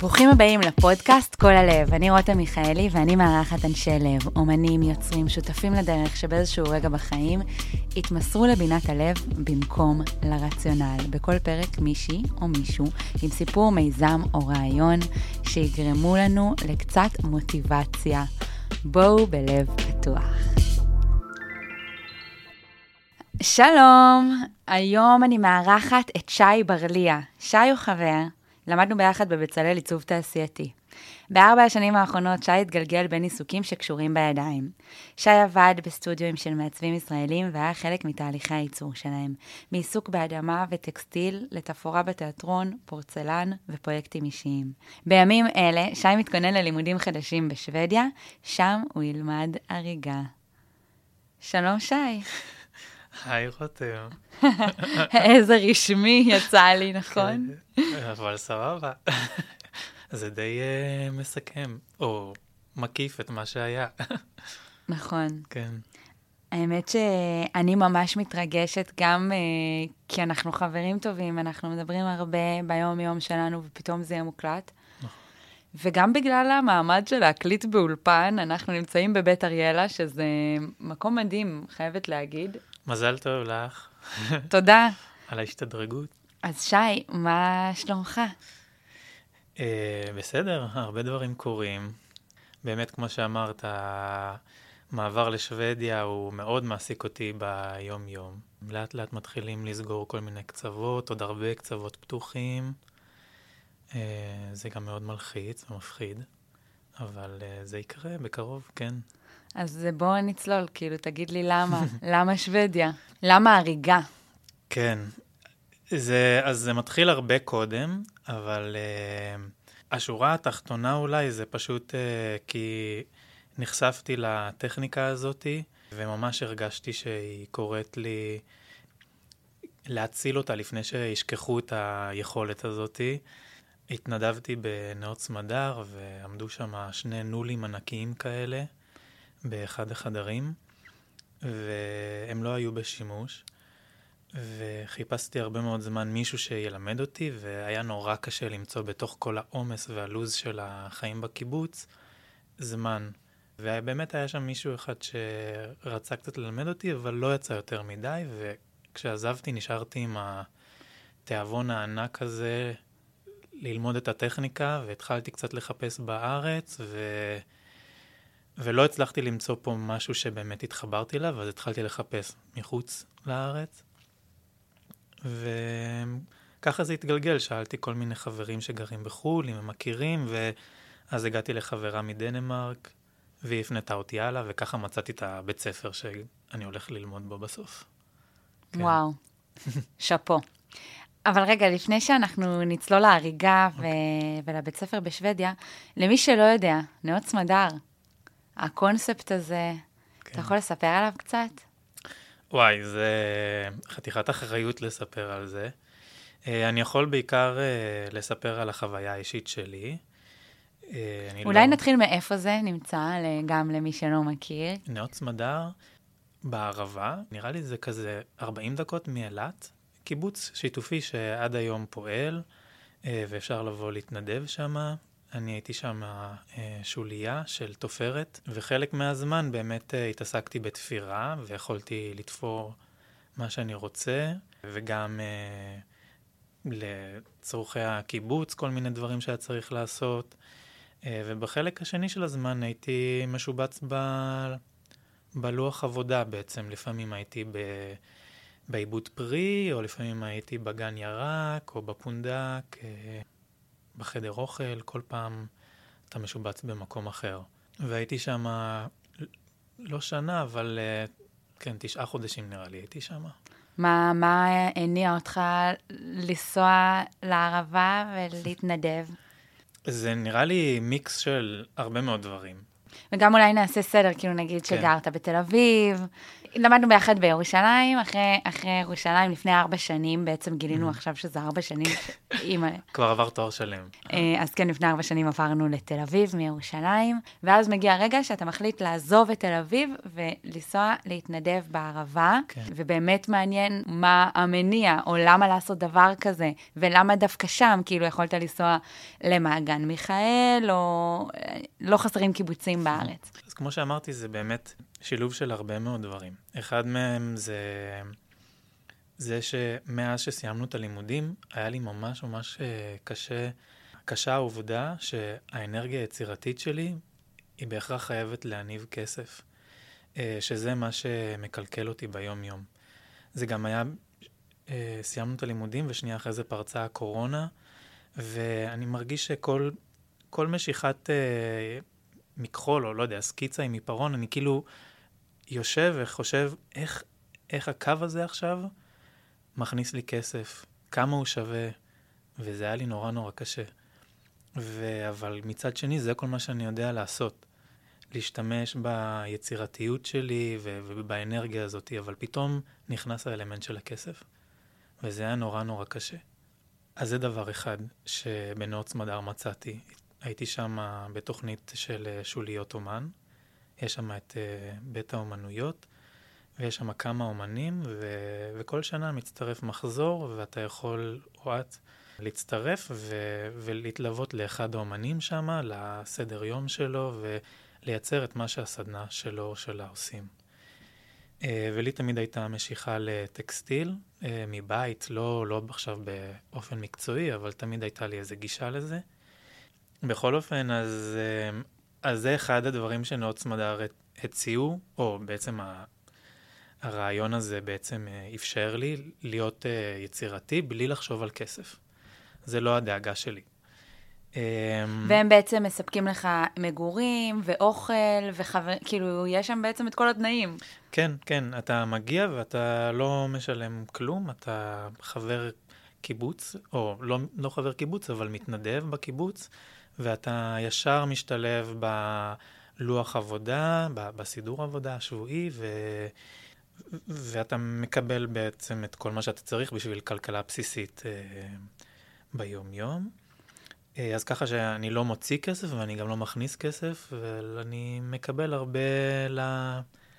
ברוכים הבאים לפודקאסט כל הלב. אני רותם מיכאלי ואני מארחת אנשי לב, אומנים, יוצרים, שותפים לדרך שבאיזשהו רגע בחיים התמסרו לבינת הלב במקום לרציונל. בכל פרק מישהי או מישהו עם סיפור, מיזם או רעיון שיגרמו לנו לקצת מוטיבציה. בואו בלב פתוח. שלום, היום אני מארחת את שי ברליה. שי הוא חבר, למדנו ביחד בבצלאל עיצוב תעשייתי. בארבע השנים האחרונות שי התגלגל בין עיסוקים שקשורים בידיים. שי עבד בסטודיואים של מעצבים ישראלים והיה חלק מתהליכי הייצור שלהם, מעיסוק באדמה וטקסטיל לתפאורה בתיאטרון, פורצלן ופרויקטים אישיים. בימים אלה שי מתכונן ללימודים חדשים בשוודיה, שם הוא ילמד הריגה. שלום שי. היי רותם. איזה רשמי יצא לי, נכון? כן, אבל סבבה. זה די uh, מסכם, או מקיף את מה שהיה. נכון. כן. האמת שאני ממש מתרגשת גם uh, כי אנחנו חברים טובים, אנחנו מדברים הרבה ביום-יום שלנו ופתאום זה יהיה מוקלט. נכון. וגם בגלל המעמד של להקליט באולפן, אנחנו נמצאים בבית אריאלה, שזה מקום מדהים, חייבת להגיד. מזל טוב לך. תודה. על ההשתדרגות. אז שי, מה שלומך? Uh, בסדר, הרבה דברים קורים. באמת, כמו שאמרת, המעבר לשוודיה הוא מאוד מעסיק אותי ביום-יום. לאט לאט מתחילים לסגור כל מיני קצוות, עוד הרבה קצוות פתוחים. Uh, זה גם מאוד מלחיץ ומפחיד, אבל uh, זה יקרה בקרוב, כן. אז בואו נצלול, כאילו, תגיד לי למה, למה שוודיה? למה הריגה? כן, זה, אז זה מתחיל הרבה קודם, אבל uh, השורה התחתונה אולי זה פשוט uh, כי נחשפתי לטכניקה הזאתי, וממש הרגשתי שהיא קוראת לי להציל אותה לפני שישכחו את היכולת הזאתי. התנדבתי בנאות סמדר, ועמדו שם שני נולים ענקיים כאלה. באחד החדרים, והם לא היו בשימוש, וחיפשתי הרבה מאוד זמן מישהו שילמד אותי, והיה נורא קשה למצוא בתוך כל העומס והלו"ז של החיים בקיבוץ זמן. ובאמת היה שם מישהו אחד שרצה קצת ללמד אותי, אבל לא יצא יותר מדי, וכשעזבתי נשארתי עם התיאבון הענק הזה ללמוד את הטכניקה, והתחלתי קצת לחפש בארץ, ו... ולא הצלחתי למצוא פה משהו שבאמת התחברתי אליו, אז התחלתי לחפש מחוץ לארץ. וככה זה התגלגל, שאלתי כל מיני חברים שגרים בחו"ל, אם הם מכירים, ואז הגעתי לחברה מדנמרק, והיא הפנתה אותי הלאה, וככה מצאתי את הבית ספר שאני הולך ללמוד בו בסוף. כן. וואו, שאפו. אבל רגע, לפני שאנחנו נצלול להריגה okay. ו... אוקיי. ולבית ספר בשוודיה, למי שלא יודע, נאות סמדר, הקונספט הזה, כן. אתה יכול לספר עליו קצת? וואי, זה חתיכת אחריות לספר על זה. אה, אני יכול בעיקר אה, לספר על החוויה האישית שלי. אה, אולי לא... נתחיל מאיפה זה נמצא, גם למי שלא מכיר. נאות סמדר בערבה, נראה לי זה כזה 40 דקות מאילת, קיבוץ שיתופי שעד היום פועל, ואפשר לבוא להתנדב שם. אני הייתי שם אה, שוליה של תופרת, וחלק מהזמן באמת אה, התעסקתי בתפירה, ויכולתי לתפור מה שאני רוצה, וגם אה, לצורכי הקיבוץ, כל מיני דברים שהיה צריך לעשות. ובחלק השני של הזמן הייתי משובץ ב... בלוח עבודה בעצם. לפעמים הייתי ב... בעיבוד פרי, או לפעמים הייתי בגן ירק, או בפונדק. בחדר אוכל, כל פעם אתה משובץ במקום אחר. והייתי שם לא שנה, אבל אה, כן, תשעה חודשים נראה לי הייתי שם. מה, מה הניע אותך לנסוע לערבה ולהתנדב? זה נראה לי מיקס של הרבה מאוד דברים. וגם אולי נעשה סדר, כאילו נגיד כן. שגרת בתל אביב, למדנו ביחד בירושלים, אחרי, אחרי ירושלים, לפני ארבע שנים, בעצם גילינו Mhm. עכשיו שזה ארבע שנים, אימא. כבר עבר תואר שלם. אה, אז כן, לפני ארבע שנים עברנו לתל אביב מירושלים, ואז מגיע הרגע שאתה מחליט לעזוב את תל אביב ולנסוע להתנדב בערבה, כן. ובאמת מעניין מה המניע, או למה לעשות דבר כזה, ולמה דווקא שם, כאילו יכולת לנסוע למעגן מיכאל, או אה, לא חסרים קיבוצים בארץ. אז כמו שאמרתי, זה באמת שילוב של הרבה מאוד דברים. אחד מהם זה זה שמאז שסיימנו את הלימודים, היה לי ממש ממש אה, קשה, קשה העובדה שהאנרגיה היצירתית שלי היא בהכרח חייבת להניב כסף, אה, שזה מה שמקלקל אותי ביום-יום. זה גם היה, אה, סיימנו את הלימודים ושנייה אחרי זה פרצה הקורונה, ואני מרגיש שכל כל משיכת מכחול, או לא יודע, סקיצה עם עיפרון, אני כאילו יושב וחושב איך, איך הקו הזה עכשיו מכניס לי כסף, כמה הוא שווה, וזה היה לי נורא נורא קשה. ו... אבל מצד שני, זה כל מה שאני יודע לעשות. להשתמש ביצירתיות שלי ו... ובאנרגיה הזאת, אבל פתאום נכנס האלמנט של הכסף, וזה היה נורא נורא קשה. אז זה דבר אחד שבנאות סמדר מצאתי. הייתי שם בתוכנית של אה, שוליות אומן, יש שם את uh, בית האומנויות, ויש שם כמה אומנים, ו- וכל שנה מצטרף מחזור, ואתה יכול, או את, להצטרף ו- ולהתלוות לאחד האומנים שם, לסדר יום שלו, ולייצר את מה שהסדנה שלו או שלה עושים. Uh, ולי תמיד הייתה משיכה לטקסטיל, uh, מבית, לא, לא עכשיו באופן מקצועי, אבל תמיד הייתה לי איזו גישה לזה. בכל אופן, אז, אז זה אחד הדברים שנאות סמדר הציעו, או בעצם ה- הרעיון הזה בעצם אה, אפשר לי להיות אה, יצירתי בלי לחשוב על כסף. זה לא הדאגה שלי. אמ, והם בעצם מספקים לך מגורים ואוכל וחבר... כאילו, יש שם בעצם את כל התנאים. כן, כן, אתה מגיע ואתה לא משלם כלום, אתה חבר קיבוץ, או לא, לא חבר קיבוץ, אבל מתנדב בקיבוץ, ואתה ישר משתלב בלוח עבודה, בסידור עבודה השבועי, ו... ואתה מקבל בעצם את כל מה שאתה צריך בשביל כלכלה בסיסית אה, ביום-יום. אה, אז ככה שאני לא מוציא כסף ואני גם לא מכניס כסף, ואני מקבל הרבה ל...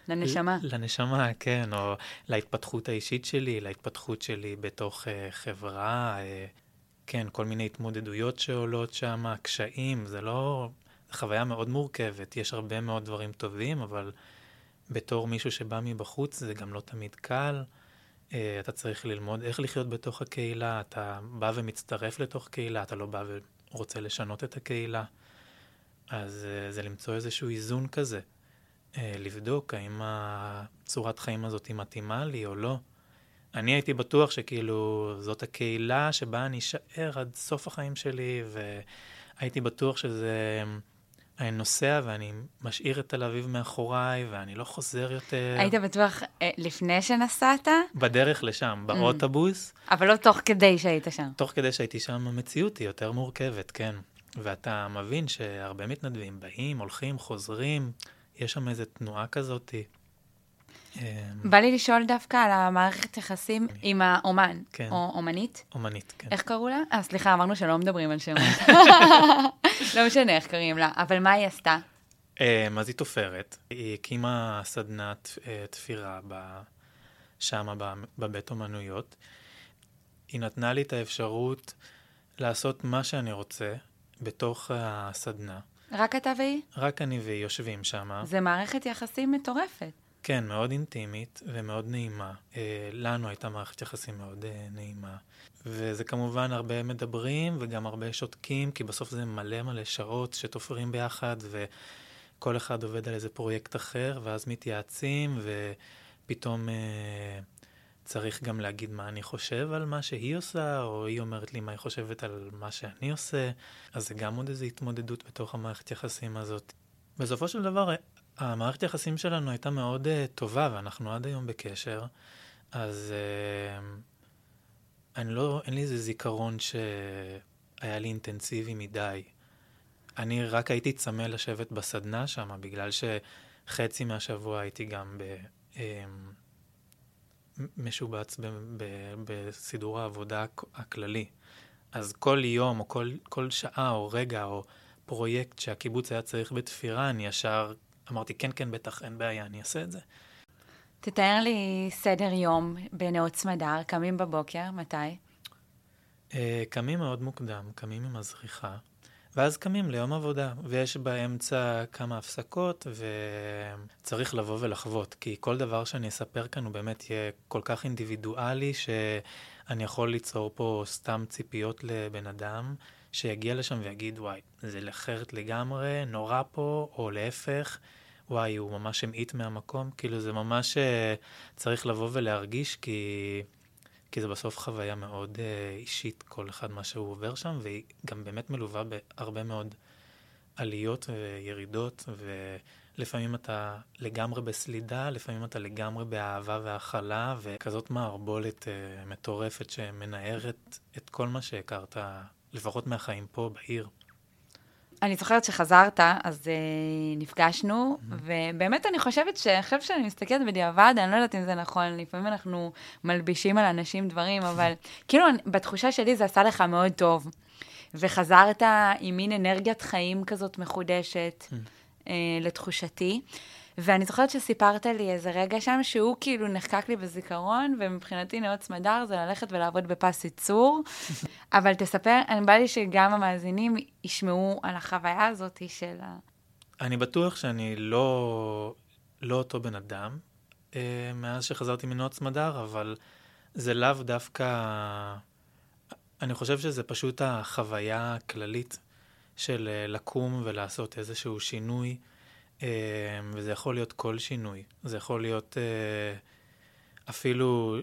לנשמה. לנשמה, כן, או להתפתחות האישית שלי, להתפתחות שלי בתוך uh, חברה, uh, כן, כל מיני התמודדויות שעולות שם, קשיים, זה לא... זו חוויה מאוד מורכבת, יש הרבה מאוד דברים טובים, אבל בתור מישהו שבא מבחוץ זה גם לא תמיד קל. Uh, אתה צריך ללמוד איך לחיות בתוך הקהילה, אתה בא ומצטרף לתוך קהילה, אתה לא בא ורוצה לשנות את הקהילה. אז uh, זה למצוא איזשהו איזון כזה. אה, לבדוק האם הצורת חיים הזאת מתאימה לי או לא. אני הייתי בטוח שכאילו זאת הקהילה שבה אני אשאר עד סוף החיים שלי, והייתי בטוח שזה... אני נוסע ואני משאיר את תל אביב מאחוריי, ואני לא חוזר יותר. היית בטוח אה, לפני שנסעת, בדרך לשם, באוטובוס, אבל לא תוך כדי שהיית שם. תוך כדי שהייתי שם, המציאות היא יותר מורכבת, כן. ואתה מבין שהרבה מתנדבים באים, הולכים, חוזרים, יש שם איזו תנועה כזאת. אמ, בא לי לשאול דווקא על המערכת יחסים עם האומן, כן. או אומנית. אומנית, כן. איך קראו לה? אה, סליחה, אמרנו שלא מדברים על שמות. לא משנה איך קוראים לה, אבל מה היא עשתה? אמ, אז היא תופרת. היא הקימה סדנת אה, תפירה ב- בבית אומנויות. היא נתנה לי את האפשרות לעשות מה שאני רוצה בתוך הסדנה. רק אתה והיא? רק אני והיא יושבים שמה. זה מערכת יחסים מטורפת. כן, מאוד אינטימית ומאוד נעימה. אה, לנו הייתה מערכת יחסים מאוד אה, נעימה. וזה כמובן הרבה מדברים וגם הרבה שותקים, כי בסוף זה מלא מלא שעות שתופרים ביחד, וכל אחד עובד על איזה פרויקט אחר, ואז מתייעצים, ופתאום אה, צריך גם להגיד מה אני חושב על מה שהיא עושה, או היא אומרת לי מה היא חושבת על מה שאני עושה. אז זה גם עוד איזו התמודדות בתוך המערכת יחסים הזאת. בסופו של דבר, המערכת יחסים שלנו הייתה מאוד uh, טובה, ואנחנו עד היום בקשר, אז uh, אני לא, אין לי איזה זיכרון שהיה לי אינטנסיבי מדי. אני רק הייתי צמא לשבת בסדנה שם, בגלל שחצי מהשבוע הייתי גם אה, משובץ ב, ב, בסידור העבודה הכללי. אז כל יום, או כל, כל שעה, או רגע, או פרויקט שהקיבוץ היה צריך בתפירה, אני ישר אמרתי, כן, כן, בטח, אין בעיה, אני אעשה את זה. תתאר לי סדר יום בנאות סמדר, קמים בבוקר, מתי? Uh, קמים מאוד מוקדם, קמים עם הזריחה, ואז קמים ליום עבודה, ויש באמצע כמה הפסקות, וצריך לבוא ולחוות, כי כל דבר שאני אספר כאן הוא באמת יהיה כל כך אינדיבידואלי, שאני יכול ליצור פה סתם ציפיות לבן אדם, שיגיע לשם ויגיד, וואי, זה אחרת לגמרי, נורא פה, או להפך. וואי, הוא ממש המעיט מהמקום, כאילו זה ממש uh, צריך לבוא ולהרגיש, כי, כי זה בסוף חוויה מאוד uh, אישית, כל אחד מה שהוא עובר שם, והיא גם באמת מלווה בהרבה מאוד עליות וירידות, ולפעמים אתה לגמרי בסלידה, לפעמים אתה לגמרי באהבה והכלה, וכזאת מערבולת uh, מטורפת שמנערת את כל מה שהכרת, לפחות מהחיים פה בעיר. אני זוכרת שחזרת, אז uh, נפגשנו, mm-hmm. ובאמת אני חושבת שעכשיו שאני מסתכלת בדיעבד, אני לא יודעת אם זה נכון, לפעמים אנחנו מלבישים על אנשים דברים, אבל כאילו בתחושה שלי זה עשה לך מאוד טוב. וחזרת עם מין אנרגיית חיים כזאת מחודשת, mm-hmm. Uh, לתחושתי. ואני זוכרת שסיפרת לי איזה רגע שם, שהוא כאילו נחקק לי בזיכרון, ומבחינתי נאות סמדר זה ללכת ולעבוד בפס ייצור. אבל תספר, אני בא לי שגם המאזינים ישמעו על החוויה הזאת של ה... אני בטוח שאני לא, לא אותו בן אדם אה, מאז שחזרתי מנאות סמדר, אבל זה לאו דווקא... אני חושב שזה פשוט החוויה הכללית של אה, לקום ולעשות איזשהו שינוי. אמ, וזה יכול להיות כל שינוי. זה יכול להיות אה, אפילו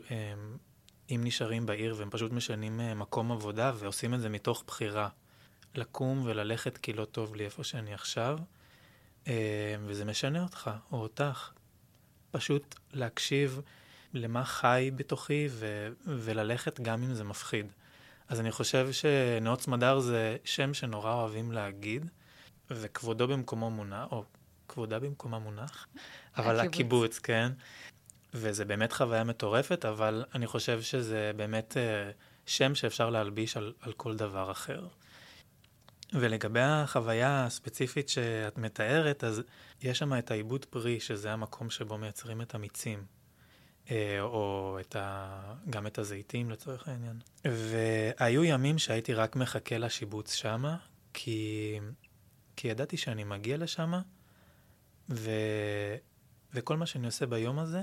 אם נשארים בעיר והם פשוט משנים אה, מקום עבודה ועושים את זה מתוך בחירה. לקום וללכת כי לא טוב לי איפה שאני עכשיו, וזה משנה אותך או אותך. פשוט להקשיב למה חי בתוכי ו- וללכת גם אם זה מפחיד. אז אני חושב שנאות סמדר זה שם שנורא אוהבים להגיד, וכבודו במקומו מונע, או כבודה במקומה מונח, אבל הקיבוץ, הקיבוץ כן. וזה באמת חוויה מטורפת, אבל אני חושב שזה באמת uh, שם שאפשר להלביש על, על כל דבר אחר. ולגבי החוויה הספציפית שאת מתארת, אז יש שם את העיבוד פרי, שזה המקום שבו מייצרים את המיצים, אה, או את ה... גם את הזיתים לצורך העניין. והיו ימים שהייתי רק מחכה לשיבוץ שמה, כי, כי ידעתי שאני מגיע לשמה, ו... וכל מה שאני עושה ביום הזה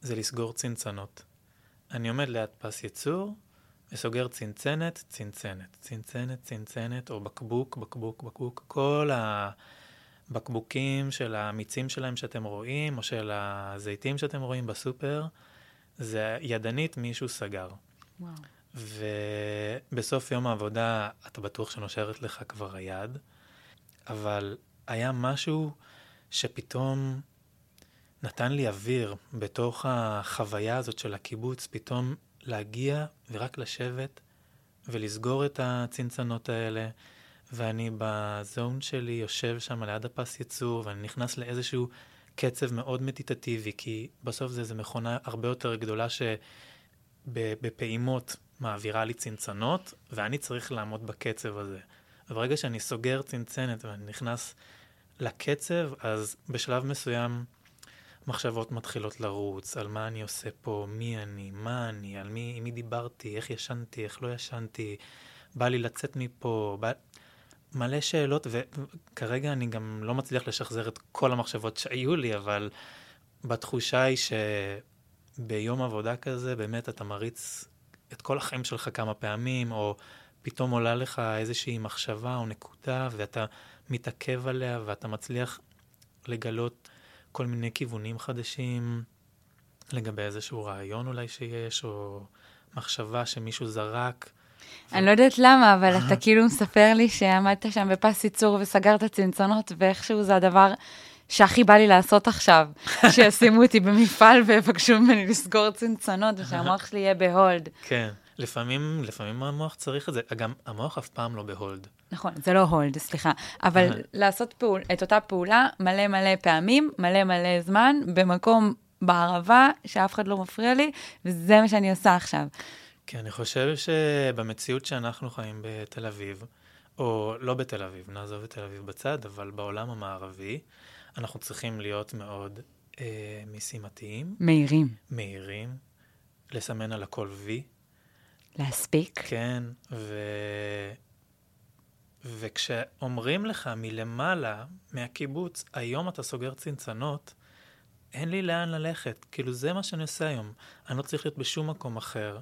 זה לסגור צנצנות. אני עומד ליד פס ייצור וסוגר צנצנת, צנצנת, צנצנת, צנצנת, או בקבוק, בקבוק, בקבוק, כל הבקבוקים של המיצים שלהם שאתם רואים, או של הזיתים שאתם רואים בסופר, זה ידנית מישהו סגר. וואו. ובסוף יום העבודה אתה בטוח שנושרת לך כבר היד, אבל היה משהו שפתאום נתן לי אוויר בתוך החוויה הזאת של הקיבוץ, פתאום להגיע ורק לשבת ולסגור את הצנצנות האלה, ואני בזון שלי יושב שם ליד הפס ייצור, ואני נכנס לאיזשהו קצב מאוד מדיטטיבי, כי בסוף זה איזו מכונה הרבה יותר גדולה שבפעימות מעבירה לי צנצנות, ואני צריך לעמוד בקצב הזה. וברגע שאני סוגר צנצנת ואני נכנס לקצב, אז בשלב מסוים מחשבות מתחילות לרוץ, על מה אני עושה פה, מי אני, מה אני, על מי, מי דיברתי, איך ישנתי, איך לא ישנתי, בא לי לצאת מפה, בא... מלא שאלות, וכרגע אני גם לא מצליח לשחזר את כל המחשבות שהיו לי, אבל בתחושה היא שביום עבודה כזה, באמת אתה מריץ את כל החיים שלך כמה פעמים, או פתאום עולה לך איזושהי מחשבה או נקודה, ואתה מתעכב עליה ואתה מצליח לגלות כל מיני כיוונים חדשים לגבי איזשהו רעיון אולי שיש, או מחשבה שמישהו זרק. אני. לא יודעת למה, אבל אתה כאילו מספר לי שעמדת שם בפס ייצור וסגרת צנצונות, ואיכשהו זה הדבר שהכי בא לי לעשות עכשיו, שישימו אותי במפעל ויבקשו ממני לסגור צנצונות, ושהמוח שלי יהיה בהולד. כן. לפעמים, לפעמים המוח צריך את זה. גם המוח אף פעם לא ב hold. נכון, זה לא hold, סליחה. אבל לעשות פעול, את אותה פעולה מלא מלא פעמים, מלא מלא זמן, במקום בערבה, שאף אחד לא מפריע לי, וזה מה שאני עושה עכשיו. כי אני חושב שבמציאות שאנחנו חיים בתל אביב, או לא בתל אביב, נעזוב את תל אביב בצד, אבל בעולם המערבי, אנחנו צריכים להיות מאוד אה, משימתיים. מהירים. מהירים, לסמן על הכל וי. להספיק. כן, ו... וכשאומרים לך מלמעלה, מהקיבוץ, היום אתה סוגר צנצנות, אין לי לאן ללכת. כאילו, זה מה שאני עושה היום. אני לא צריך להיות בשום מקום אחר,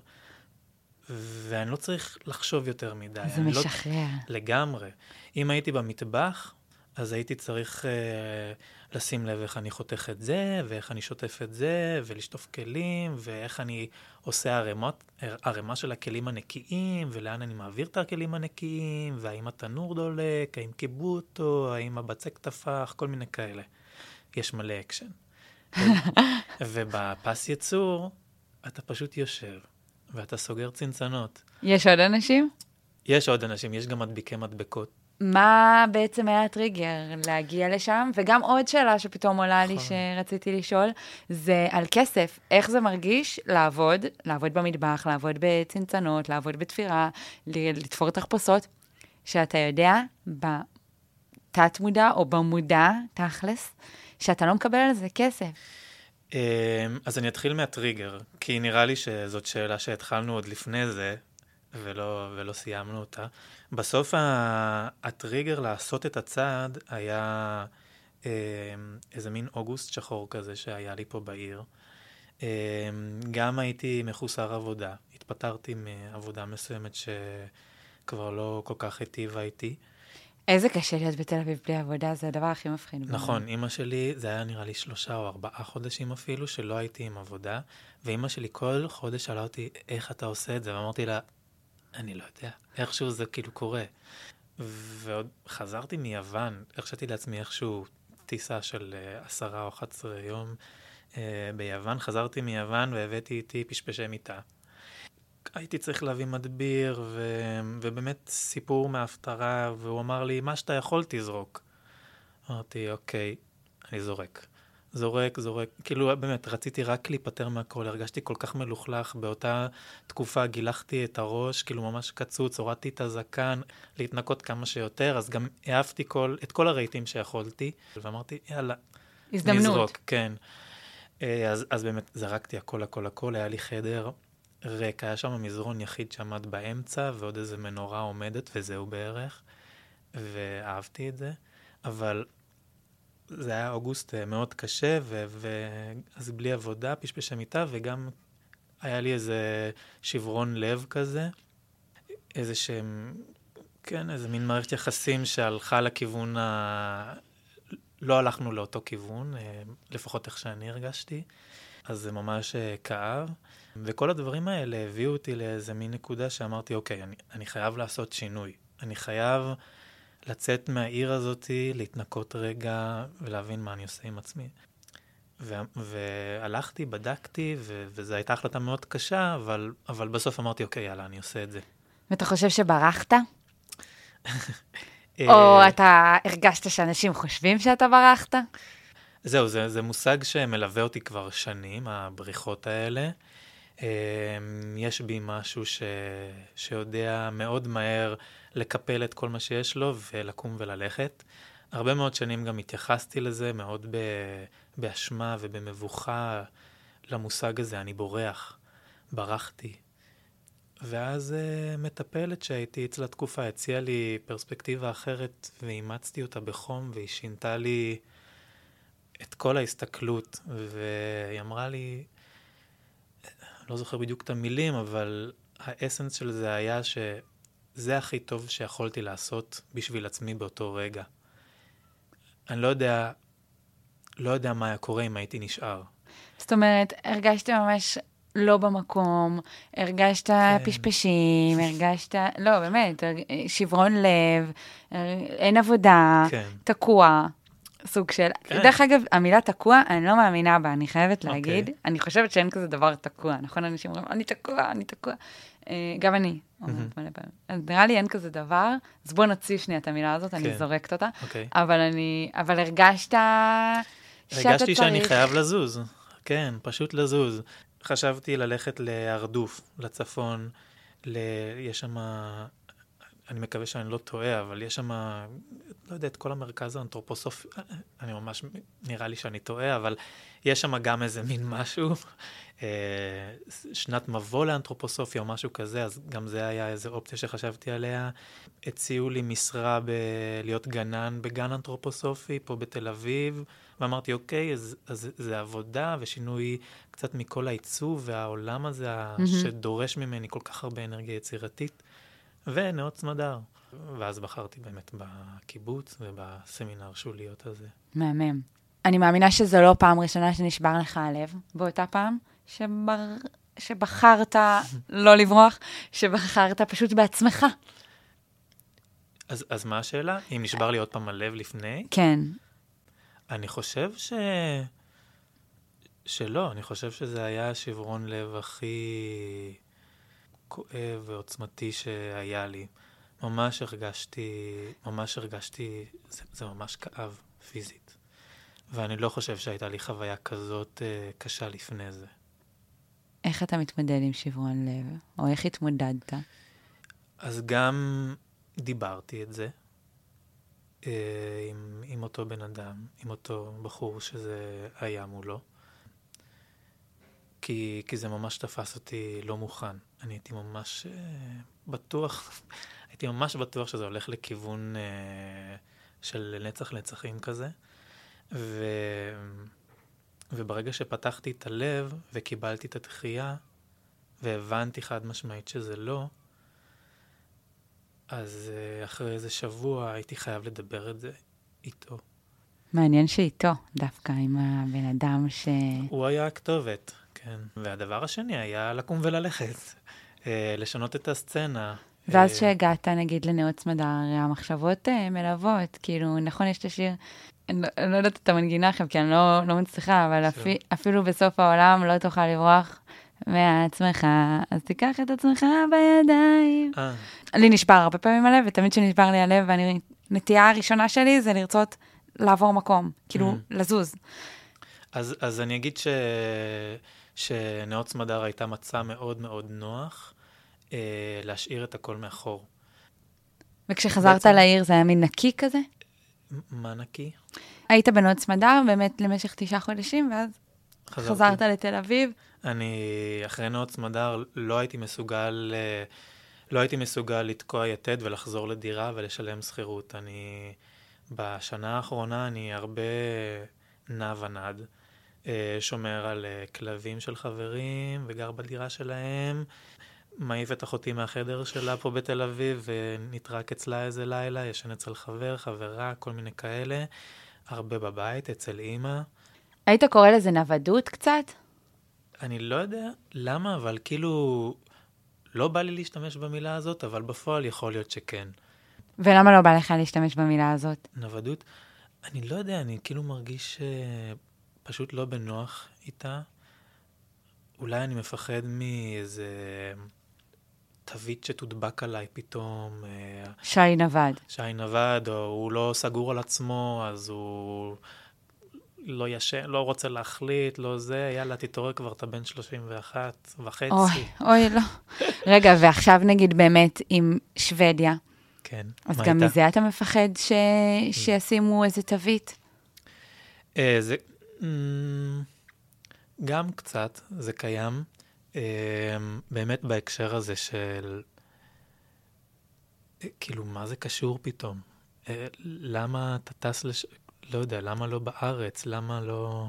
ואני לא צריך לחשוב יותר מדי. זה משחרר. לא... לגמרי. אם הייתי במטבח, אז הייתי צריך uh, לשים לב איך אני חותך את זה, ואיך אני שוטף את זה, ולשטוף כלים, ואיך אני עושה ערימות, ערימה של הכלים הנקיים, ולאן אני מעביר את הכלים הנקיים, והאם התנור דולק, האם קיבו אותו, האם הבצק טפח, כל מיני כאלה. יש מלא אקשן. ובפס ייצור, אתה פשוט יושב, ואתה סוגר צנצנות. יש עוד אנשים? יש עוד אנשים, יש גם מדביקי מדבקות. מה בעצם היה הטריגר להגיע לשם? וגם עוד שאלה שפתאום עולה לי נכון. שרציתי לשאול, זה על כסף. איך זה מרגיש לעבוד, לעבוד במטבח, לעבוד בצנצנות, לעבוד בתפירה, לתפור תחפושות, שאתה יודע בתת-מודע או במודע, תכלס, שאתה לא מקבל על זה כסף. אמ, אז אני אתחיל מהטריגר, כי נראה לי שזאת שאלה שהתחלנו עוד לפני זה, ולא, ולא סיימנו אותה. בסוף הטריגר לעשות את הצעד היה אמ, איזה מין אוגוסט שחור כזה שהיה לי פה בעיר. אמ, גם הייתי מחוסר עבודה, התפטרתי מעבודה מסוימת שכבר לא כל כך היטיבה איתי. איזה קשה להיות בתל אביב בלי עבודה, זה הדבר הכי מפחיד. נכון, אימא שלי, זה היה נראה לי שלושה או ארבעה חודשים אפילו, שלא הייתי עם עבודה, ואימא שלי כל חודש שאלה אותי, איך אתה עושה את זה? ואמרתי לה, אני לא יודע, איכשהו זה כאילו קורה. ועוד חזרתי מיוון, הרשיתי לעצמי איכשהו טיסה של uh, עשרה או אחת עשרה יום uh, ביוון, חזרתי מיוון והבאתי איתי פשפשי מיטה. הייתי צריך להביא מדביר, ו... ובאמת סיפור מההפטרה, והוא אמר לי, מה שאתה יכול תזרוק. אמרתי, אוקיי, אני זורק. זורק, זורק, כאילו באמת, רציתי רק להיפטר מהכל, הרגשתי כל כך מלוכלך, באותה תקופה גילחתי את הראש, כאילו ממש קצוץ, הורדתי את הזקן, להתנקות כמה שיותר, אז גם העפתי כל, את כל הרהיטים שיכולתי, ואמרתי, יאללה, הזדמנות. נזרוק, כן. אה, אז, אז באמת זרקתי הכל, הכל, הכל, היה לי חדר ריק, היה שם מזרון יחיד שעמד באמצע, ועוד איזה מנורה עומדת, וזהו בערך, ואהבתי את זה, אבל זה היה אוגוסט אה, מאוד קשה, ואז בלי עבודה, פשפש המיטה, וגם היה לי איזה שברון לב כזה, איזה שהם, כן, איזה מין מערכת יחסים שהלכה לכיוון ה... לא הלכנו לאותו כיוון, אה, לפחות איך שאני הרגשתי, אז זה ממש אה, כאב. וכל הדברים האלה הביאו אותי לאיזה מין נקודה שאמרתי, אוקיי, אני, אני חייב לעשות שינוי. אני חייב לצאת מהעיר הזאתי, להתנקות רגע ולהבין מה אני עושה עם עצמי. ו- והלכתי, בדקתי, ו- וזו הייתה החלטה מאוד קשה, אבל, אבל בסוף אמרתי, אוקיי, יאללה, אני עושה את זה. ואתה חושב שברחת? או אתה הרגשת שאנשים חושבים שאתה ברחת? זהו, זה, זה מושג שמלווה אותי כבר שנים, הבריחות האלה. אמ, יש בי משהו ש... שיודע מאוד מהר לקפל את כל מה שיש לו ולקום וללכת. הרבה מאוד שנים גם התייחסתי לזה מאוד ב... באשמה ובמבוכה למושג הזה, אני בורח, ברחתי. ואז uh, מטפלת שהייתי אצלה תקופה הציעה לי פרספקטיבה אחרת ואימצתי אותה בחום והיא שינתה לי את כל ההסתכלות והיא אמרה לי, לא זוכר בדיוק את המילים, אבל האסנס של זה היה שזה הכי טוב שיכולתי לעשות בשביל עצמי באותו רגע. אני לא יודע, לא יודע מה היה קורה אם הייתי נשאר. זאת אומרת, הרגשת ממש לא במקום, הרגשת כן. פשפשים, הרגשת, לא, באמת, שברון לב, אין עבודה, כן. תקוע. סוג של... כן. דרך אגב, המילה תקוע, אני לא מאמינה בה, אני חייבת אוקיי. להגיד. Okay. אני חושבת שאין כזה דבר תקוע, נכון? אנשים אומרים, אני תקוע, אני תקוע. Uh, גם אני אומרת מלא פעמים. אז נראה לי אין כזה דבר, אז בוא נוציא שנייה את המילה הזאת, אני כן. זורקת אותה. Okay. אוקיי. אבל אני, אבל הרגשת שאתה צריך... הרגשתי שאני חייב לזוז. כן, פשוט לזוז. חשבתי ללכת להרדוף, לצפון, ל... יש שם, אני מקווה שאני לא טועה, אבל יש שם, לא יודע, את כל המרכז האנתרופוסופי, אני ממש, נראה לי שאני טועה, אבל יש שם גם איזה מין משהו, אה, שנת מבוא לאנתרופוסופיה או משהו כזה, אז גם זה היה איזו אופציה שחשבתי עליה. הציעו לי משרה בלהיות גנן בגן אנתרופוסופי פה בתל אביב. ואמרתי, אוקיי, אז, אז זה עבודה ושינוי קצת מכל העיצוב והעולם הזה, mm-hmm. שדורש ממני כל כך הרבה אנרגיה יצירתית, ונאות סמדר. ואז בחרתי באמת בקיבוץ ובסמינר שוליות הזה. מהמם. אני מאמינה שזו לא פעם ראשונה שנשבר לך הלב באותה פעם, שבר... שבחרת לא לברוח, שבחרת פשוט בעצמך. אז, אז מה השאלה? אם נשבר לי עוד פעם הלב לפני? כן. אני חושב ש... שלא, אני חושב שזה היה שברון לב הכי כואב ועוצמתי שהיה לי. ממש הרגשתי, ממש הרגשתי, זה, זה ממש כאב פיזית. ואני לא חושב שהייתה לי חוויה כזאת uh, קשה לפני זה. איך אתה מתמודד עם שברון לב? או איך התמודדת? אז גם דיברתי את זה, אה, עם, עם אותו בן אדם, עם אותו בחור שזה היה מולו. כי, כי זה ממש תפס אותי לא מוכן. אני הייתי ממש uh, בטוח, הייתי ממש בטוח שזה הולך לכיוון uh, של נצח נצחים כזה. ו, וברגע שפתחתי את הלב וקיבלתי את התחייה, והבנתי חד משמעית שזה לא, אז uh, אחרי איזה שבוע הייתי חייב לדבר את זה איתו. מעניין שאיתו, דווקא עם הבן אדם ש... הוא היה הכתובת, כן. והדבר השני היה לקום וללכת, uh, לשנות את הסצנה. ואז כשהגעת, uh, נגיד, לנאות צמדה, הרי המחשבות uh, מלוות, כאילו, נכון, יש את השיר, אני, לא, אני לא יודעת את המנגינה עכשיו, כי אני לא, לא מצליחה, אבל אפי, אפילו בסוף העולם לא תוכל לברוח מעצמך, אז תיקח את עצמך בידיים. אה. לי נשבר הרבה פעמים הלב, ותמיד כשנשבר לי הלב, ואני, נטייה הראשונה שלי זה לרצות לעבור מקום, כאילו, mm. לזוז. אז, אז אני אגיד ש... שנאות סמדר הייתה מצע מאוד מאוד נוח אה, להשאיר את הכל מאחור. וכשחזרת בעצם... לעיר זה היה מין נקי כזה? מה נקי? היית בנאות סמדר באמת למשך תשעה חודשים, ואז חזרתי. חזרת לתל אביב. אני, אחרי נאות סמדר, לא הייתי מסוגל, אה, לא הייתי מסוגל לתקוע יתד ולחזור לדירה ולשלם שכירות. אני, בשנה האחרונה אני הרבה נע ונד, שומר על אה, כלבים של חברים וגר בדירה שלהם. מעיף את אחותי מהחדר שלה פה בתל אביב ונטרק אצלה איזה לילה, ישן אצל חבר, חברה, כל מיני כאלה. הרבה בבית, אצל אימא. היית קורא לזה נוודות קצת? אני לא יודע למה, אבל כאילו, לא בא לי להשתמש במילה הזאת, אבל בפועל יכול להיות שכן. ולמה לא בא לך להשתמש במילה הזאת? נוודות? אני לא יודע, אני כאילו מרגיש uh, פשוט לא בנוח איתה. אולי אני מפחד מאיזה תווית שתודבק עליי פתאום. Uh, שי נווד. שי נווד, או הוא לא סגור על עצמו, אז הוא לא ישן, לא רוצה להחליט, לא זה, יאללה, תתעורר כבר, אתה בן 31 וחצי. אוי, אוי, לא. רגע, ועכשיו נגיד באמת עם שוודיה. כן, אז גם מזה אתה מפחד ש... שישימו איזה תווית? אה, זה... Mm, גם קצת, זה קיים. אה, באמת בהקשר הזה של... אה, כאילו, מה זה קשור פתאום? למה אתה טס לש... לא יודע, למה לא בארץ? למה לא...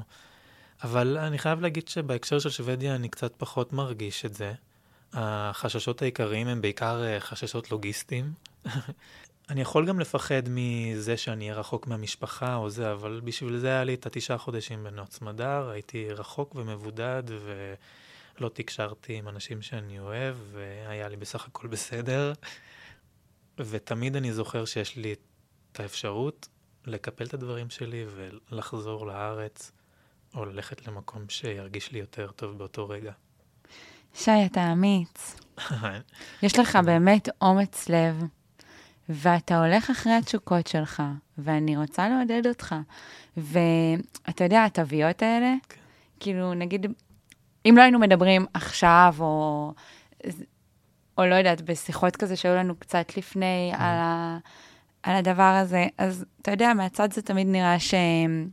אבל אני חייב להגיד שבהקשר של שוודיה אני קצת פחות מרגיש את זה. החששות העיקריים הם בעיקר אה, חששות לוגיסטיים. אני יכול גם לפחד מזה שאני אהיה רחוק מהמשפחה או זה, אבל בשביל זה היה לי את התשעה חודשים בנאות סמדר, הייתי רחוק ומבודד ולא תקשרתי עם אנשים שאני אוהב, והיה לי בסך הכל בסדר. ותמיד אני זוכר שיש לי את האפשרות לקפל את הדברים שלי ולחזור לארץ, או ללכת למקום שירגיש לי יותר טוב באותו רגע. שי, אתה אמיץ. יש לך באמת אומץ לב, ואתה הולך אחרי התשוקות שלך, ואני רוצה לעודד אותך. ואתה יודע, התוויות האלה, כן. כאילו, נגיד, אם לא היינו מדברים עכשיו, או, או לא יודעת, בשיחות כזה שהיו לנו קצת לפני mm. על, ה, על הדבר הזה, אז אתה יודע, מהצד זה תמיד נראה שהם,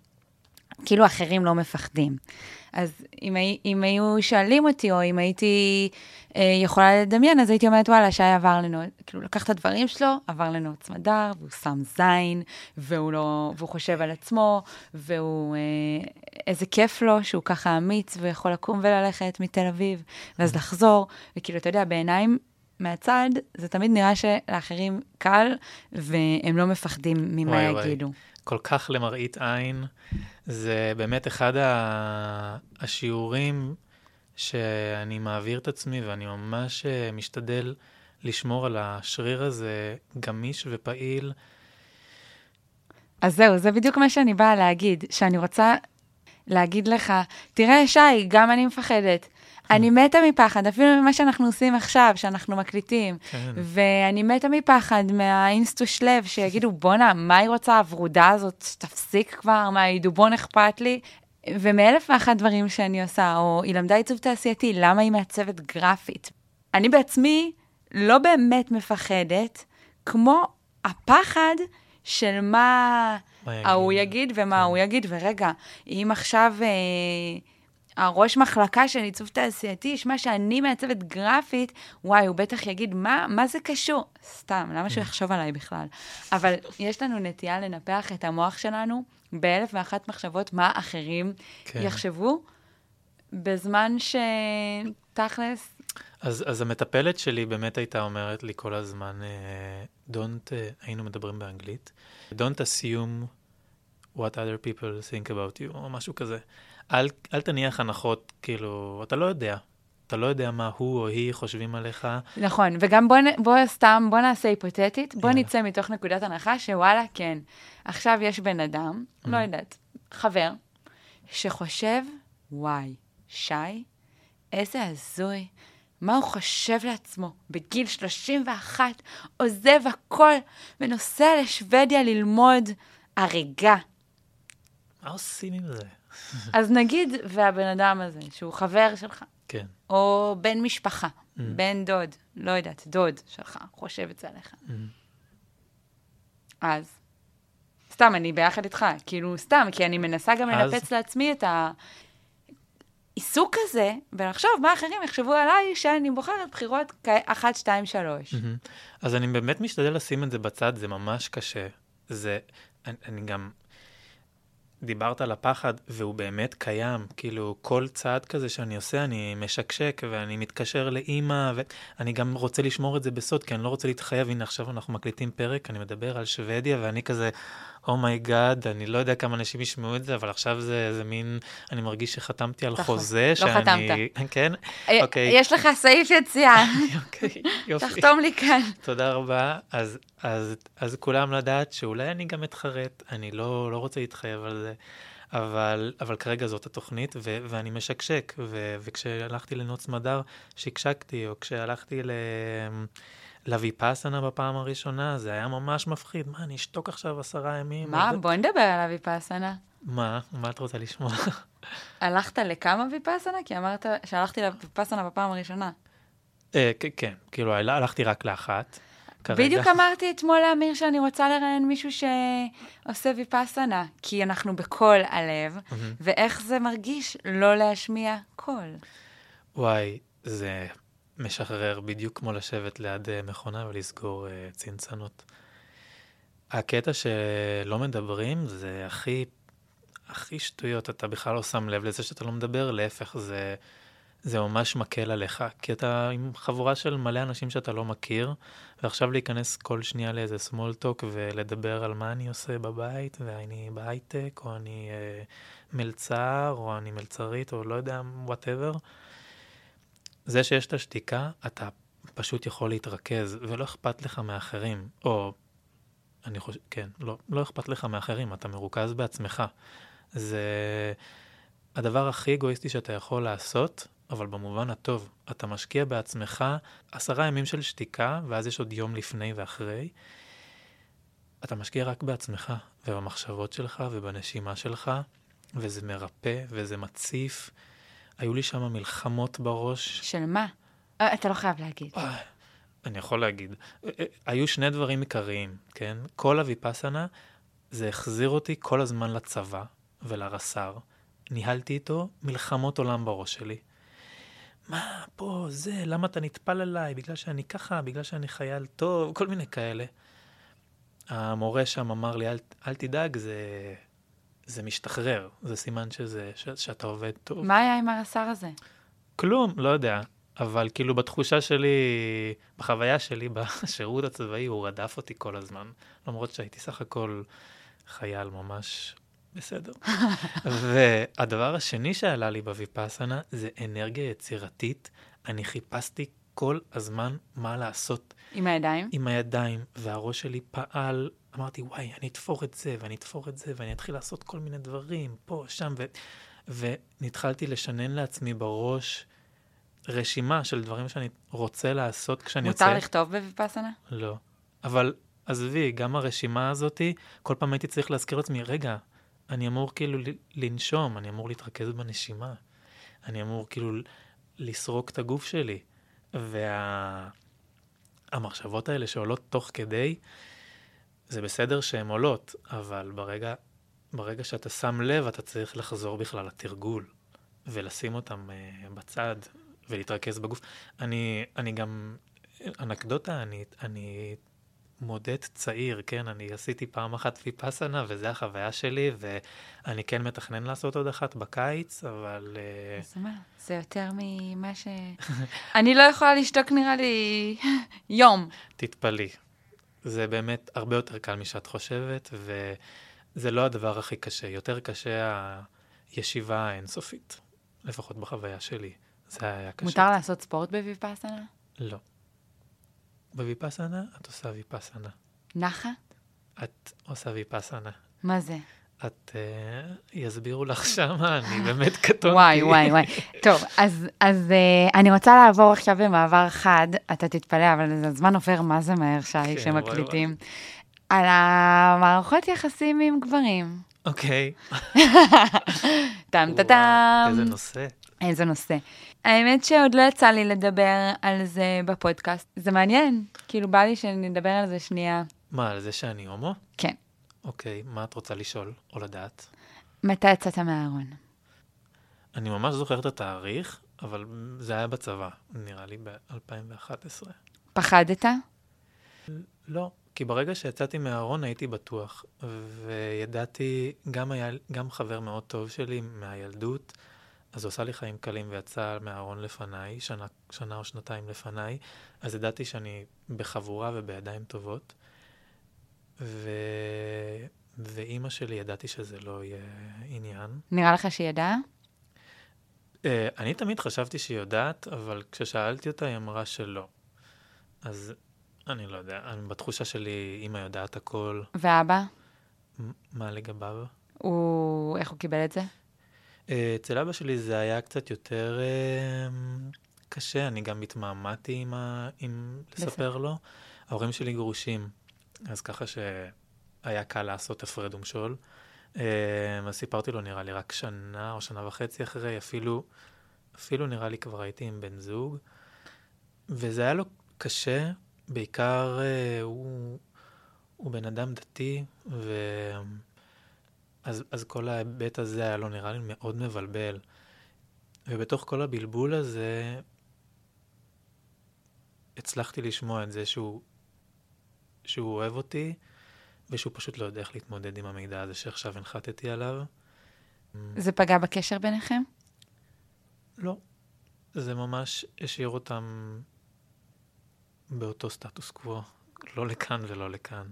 כאילו אחרים לא מפחדים. אז אם, אם היו שואלים אותי, או אם הייתי אה, יכולה לדמיין, אז הייתי אומרת, וואלה, שי עבר לנו, כאילו, לקח את הדברים שלו, עבר לנו צמדר, והוא שם זין, והוא, לא, והוא חושב על עצמו, והוא, אה, איזה כיף לו שהוא ככה אמיץ, ויכול לקום וללכת מתל אביב, ואז לחזור, וכאילו, אתה יודע, בעיניים מהצד, זה תמיד נראה שלאחרים קל, והם לא מפחדים ממה וואי, יגידו. וואי. כל כך למראית עין. זה באמת אחד השיעורים שאני מעביר את עצמי, ואני ממש אה, משתדל לשמור על השריר הזה גמיש ופעיל. אז זהו, זה בדיוק מה שאני באה להגיד, שאני רוצה להגיד לך, תראה, שי, גם אני מפחדת. אני מתה מפחד, אפילו ממה שאנחנו עושים עכשיו, שאנחנו מקליטים. כן. ואני מתה מפחד מהאינסטוש לב, שיגידו, בואנה, מה היא רוצה, הוורודה הזאת, תפסיק כבר, מה, דובון אכפת לי? ומאלף ואחת דברים שאני עושה, או היא למדה עיצוב תעשייתי, למה היא מעצבת גרפית? אני בעצמי לא באמת מפחדת, כמו הפחד של מה ההוא יגיד ומה כן. ההוא יגיד, ורגע, אם עכשיו... אה, הראש מחלקה של עיצוב תעשייתי ישמע שאני מעצבת גרפית, וואי, הוא בטח יגיד, מה, מה זה קשור? סתם, למה שהוא יחשוב עליי בכלל? אבל יש לנו נטייה לנפח את המוח שלנו באלף ואחת מחשבות מה אחרים כן. יחשבו, בזמן שתכלס... אז, אז המטפלת שלי באמת הייתה אומרת לי כל הזמן, uh, don't, uh, היינו מדברים באנגלית, don't assume what other people think about you, או משהו כזה. אל, אל תניח הנחות, כאילו, אתה לא יודע. אתה לא יודע מה הוא או היא חושבים עליך. נכון, וגם בוא, בוא סתם, בוא נעשה היפותטית, בוא yeah. נצא מתוך נקודת הנחה שוואלה, כן, עכשיו יש בן אדם, mm. לא יודעת, חבר, שחושב, וואי, שי, איזה הזוי, מה הוא חושב לעצמו בגיל 31, עוזב הכל ונוסע לשוודיה ללמוד הריגה. מה עושים עם זה? אז נגיד, והבן אדם הזה, שהוא חבר שלך, כן. או בן משפחה, mm. בן דוד, לא יודעת, דוד שלך, חושב את זה עליך. Mm. אז, סתם, אני ביחד איתך, כאילו, סתם, כי אני מנסה גם אז... לנפץ לעצמי את העיסוק הזה, ולחשוב מה אחרים יחשבו עליי שאני בוחרת בחירות אחת, שתיים, שלוש. Mm-hmm. אז אני באמת משתדל לשים את זה בצד, זה ממש קשה. זה, אני, אני גם... דיברת על הפחד, והוא באמת קיים. כאילו, כל צעד כזה שאני עושה, אני משקשק, ואני מתקשר לאימא, ואני גם רוצה לשמור את זה בסוד, כי אני לא רוצה להתחייב. הנה, עכשיו אנחנו מקליטים פרק, אני מדבר על שוודיה, ואני כזה, oh my God, oh אני לא יודע כמה אנשים ישמעו את זה, אבל עכשיו זה, זה מין, אני מרגיש שחתמתי על נכון, חוזה, לא שאני... לא חתמת. כן? אה, אוקיי. יש לך סעיף יציאה. אוקיי, יופי. תחתום לי כאן. תודה רבה. אז, אז, אז כולם לדעת שאולי אני גם אתחרט, אני לא, לא רוצה להתחייב על זה. אבל, אבל כרגע זאת התוכנית, ו, ואני משקשק, ו, וכשהלכתי לנוץ מדר, שקשקתי, או כשהלכתי ל... לויפאסנה בפעם הראשונה, זה היה ממש מפחיד. מה, אני אשתוק עכשיו עשרה ימים? מה? בואי נדבר על הויפאסנה. מה? מה את רוצה לשמוע? הלכת לכמה ויפאסנה? כי אמרת שהלכתי לויפאסנה בפעם הראשונה. אה, כן, כאילו הלכתי רק לאחת. כרגע. בדיוק אמרתי אתמול לאמיר שאני רוצה לראיין מישהו שעושה ויפאסנה, כי אנחנו בקול הלב, ואיך זה מרגיש לא להשמיע קול. וואי, זה משחרר בדיוק כמו לשבת ליד אה, מכונה ולסגור uh, צנצנות. הקטע שלא מדברים זה הכי, הכי שטויות, אתה בכלל לא שם לב לזה שאתה לא מדבר, להפך, זה, זה ממש מקל עליך, כי אתה עם חבורה של מלא אנשים שאתה לא מכיר, ועכשיו להיכנס כל שנייה לאיזה small talk ולדבר על מה אני עושה בבית, ואני בהייטק, או אני uh, מלצר, או אני מלצרית, או לא יודע, whatever. זה שיש את השתיקה, אתה פשוט יכול להתרכז, ולא אכפת לך מאחרים. או, אני חושב, כן, לא, לא אכפת לך מאחרים, אתה מרוכז בעצמך. זה הדבר הכי אגואיסטי שאתה יכול לעשות, אבל במובן הטוב. אתה משקיע בעצמך עשרה ימים של שתיקה, ואז יש עוד יום לפני ואחרי. אתה משקיע רק בעצמך, ובמחשבות שלך, ובנשימה שלך, וזה מרפא, וזה מציף. היו לי שם מלחמות בראש. של מה? אה, אתה לא חייב להגיד. אה, אני יכול להגיד. אה, היו שני דברים עיקריים, כן? כל הוויפאסנה, זה החזיר אותי כל הזמן לצבא ולרס"ר. ניהלתי איתו מלחמות עולם בראש שלי. מה, פה, זה, למה אתה נטפל אליי? בגלל שאני ככה, בגלל שאני חייל טוב, כל מיני כאלה. המורה שם אמר לי, אל, אל תדאג, זה, זה משתחרר, זה סימן שזה, ש, שאתה עובד טוב. מה היה עם הרס"ר הזה? כלום, לא יודע. אבל כאילו בתחושה שלי, בחוויה שלי בשירות הצבאי, הוא רדף אותי כל הזמן. למרות שהייתי סך הכל חייל ממש בסדר. והדבר השני שעלה לי בוויפאסנה זה אנרגיה יצירתית. אני חיפשתי כל הזמן מה לעשות. עם הידיים? עם הידיים, והראש שלי פעל, אמרתי, וואי, אני אתפור את זה, ואני אתפור את זה, ואני אתחיל לעשות כל מיני דברים, פה, שם, ו... ונתחלתי לשנן לעצמי בראש רשימה של דברים שאני רוצה לעשות כשאני מותר יוצא. מותר לכתוב בוויפאסנה? לא. אבל עזבי, גם הרשימה הזאתי, כל פעם הייתי צריך להזכיר לעצמי, רגע, אני אמור כאילו לנשום, אני אמור להתרכז בנשימה, אני אמור כאילו לסרוק את הגוף שלי. והמחשבות וה... האלה שעולות תוך כדי, זה בסדר שהן עולות, אבל ברגע, ברגע שאתה שם לב, אתה צריך לחזור בכלל לתרגול, ולשים אותם uh, בצד, ולהתרכז בגוף. אני, אני גם, אנקדוטה, אני, אני מודד צעיר, כן? אני עשיתי פעם אחת ויפאסנה, וזו החוויה שלי, ואני כן מתכנן לעשות עוד אחת בקיץ, אבל... אז מה? זה יותר ממה ש... אני לא יכולה לשתוק, נראה לי, יום. תתפלאי. זה באמת הרבה יותר קל משאת חושבת, וזה לא הדבר הכי קשה. יותר קשה הישיבה האינסופית, לפחות בחוויה שלי. זה היה קשה. מותר לעשות ספורט בוויפאסנה? לא. בוויפאסנה את עושה ויפאסנה. נחה? את עושה ויפאסנה. מה זה? את, uh, יסבירו לך שמה, אני באמת קטונתי. וואי, וואי, וואי. טוב, אז, אז uh, אני רוצה לעבור עכשיו במעבר חד, אתה תתפלא, אבל הזמן עובר מה זה מהר, שי, כן, כשמקליטים. על המערכות יחסים עם גברים. אוקיי. טם טם. איזה נושא. איזה נושא. האמת שעוד לא יצא לי לדבר על זה בפודקאסט. זה מעניין, כאילו בא לי שנדבר על זה שנייה. מה, על זה שאני הומו? כן. אוקיי, מה את רוצה לשאול או לדעת? מתי יצאת מהארון? אני ממש זוכר את התאריך, אבל זה היה בצבא, נראה לי ב-2011. פחדת? לא, כי ברגע שיצאתי מהארון הייתי בטוח, וידעתי, גם, היה, גם חבר מאוד טוב שלי מהילדות, אז הוא עשה לי חיים קלים ויצא מהארון לפניי, שנה, שנה או שנתיים לפניי, אז ידעתי שאני בחבורה ובידיים טובות. ו... ואימא שלי, ידעתי שזה לא יהיה עניין. נראה לך שהיא ידעה? Uh, אני תמיד חשבתי שהיא יודעת, אבל כששאלתי אותה, היא אמרה שלא. אז אני לא יודע, אני, בתחושה שלי, אימא יודעת הכל. ואבא? מה לגביו? הוא... איך הוא קיבל את זה? אה, אצל אבא שלי זה היה קצת יותר uh, קשה, אני גם התמהמהתי עם, ה... עם לספר לו. ההורים שלי גרושים, אז ככה שהיה קל לעשות הפרד ומשול. Uh, אז סיפרתי לו, נראה לי, רק שנה או שנה וחצי אחרי, אפילו, אפילו נראה לי כבר הייתי עם בן זוג. וזה היה לו קשה, בעיקר uh, הוא, הוא בן אדם דתי, ו... אז, אז כל ההיבט הזה היה לו נראה לי מאוד מבלבל. ובתוך כל הבלבול הזה, הצלחתי לשמוע את זה שהוא, שהוא אוהב אותי, ושהוא פשוט לא יודע איך להתמודד עם המידע הזה שעכשיו הנחתתי עליו. זה פגע בקשר ביניכם? לא. זה ממש השאיר אותם באותו סטטוס קוו, לא לכאן ולא לכאן.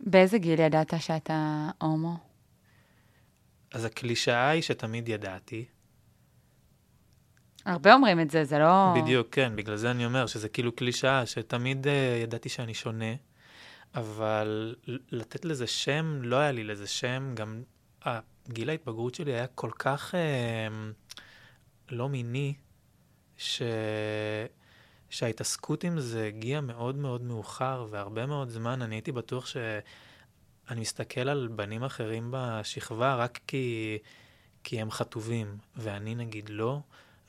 באיזה גיל ידעת שאתה הומו? אז הקלישאה היא שתמיד ידעתי. הרבה אומרים את זה, זה לא... בדיוק, כן, בגלל זה אני אומר שזה כאילו קלישאה, שתמיד uh, ידעתי שאני שונה, אבל לתת לזה שם, לא היה לי לזה שם, גם גיל ההתבגרות שלי היה כל כך uh, לא מיני, ש... שההתעסקות עם זה הגיעה מאוד מאוד מאוחר, והרבה מאוד זמן אני הייתי בטוח אני מסתכל על בנים אחרים בשכבה רק כי, כי הם חטובים, ואני נגיד לא,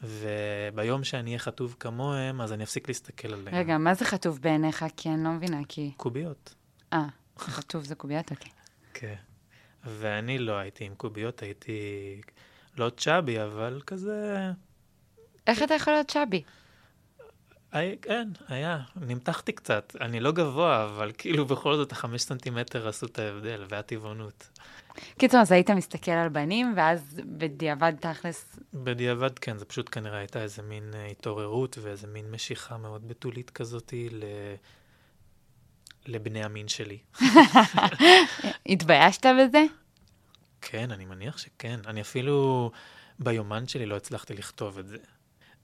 וביום שאני אהיה חטוב כמוהם, אז אני אפסיק להסתכל עליהם. רגע, מה זה חטוב בעיניך? כי אני לא מבינה, כי... קוביות. אה, חטוב זה קוביות? אוקיי. כן. ואני לא הייתי עם קוביות, הייתי לא צ'אבי, אבל כזה... איך אתה יכול להיות צ'אבי? היה, כן, היה. נמתחתי קצת. אני לא גבוה, אבל כאילו בכל זאת החמש סנטימטר עשו את ההבדל, והטבעונות. קיצור, אז היית מסתכל על בנים, ואז בדיעבד תכלס... בדיעבד, כן, זה פשוט כנראה הייתה איזה מין אה, התעוררות ואיזה מין משיכה מאוד בתולית כזאתי ל... לבני המין שלי. התביישת בזה? כן, אני מניח שכן. אני אפילו ביומן שלי לא הצלחתי לכתוב את זה.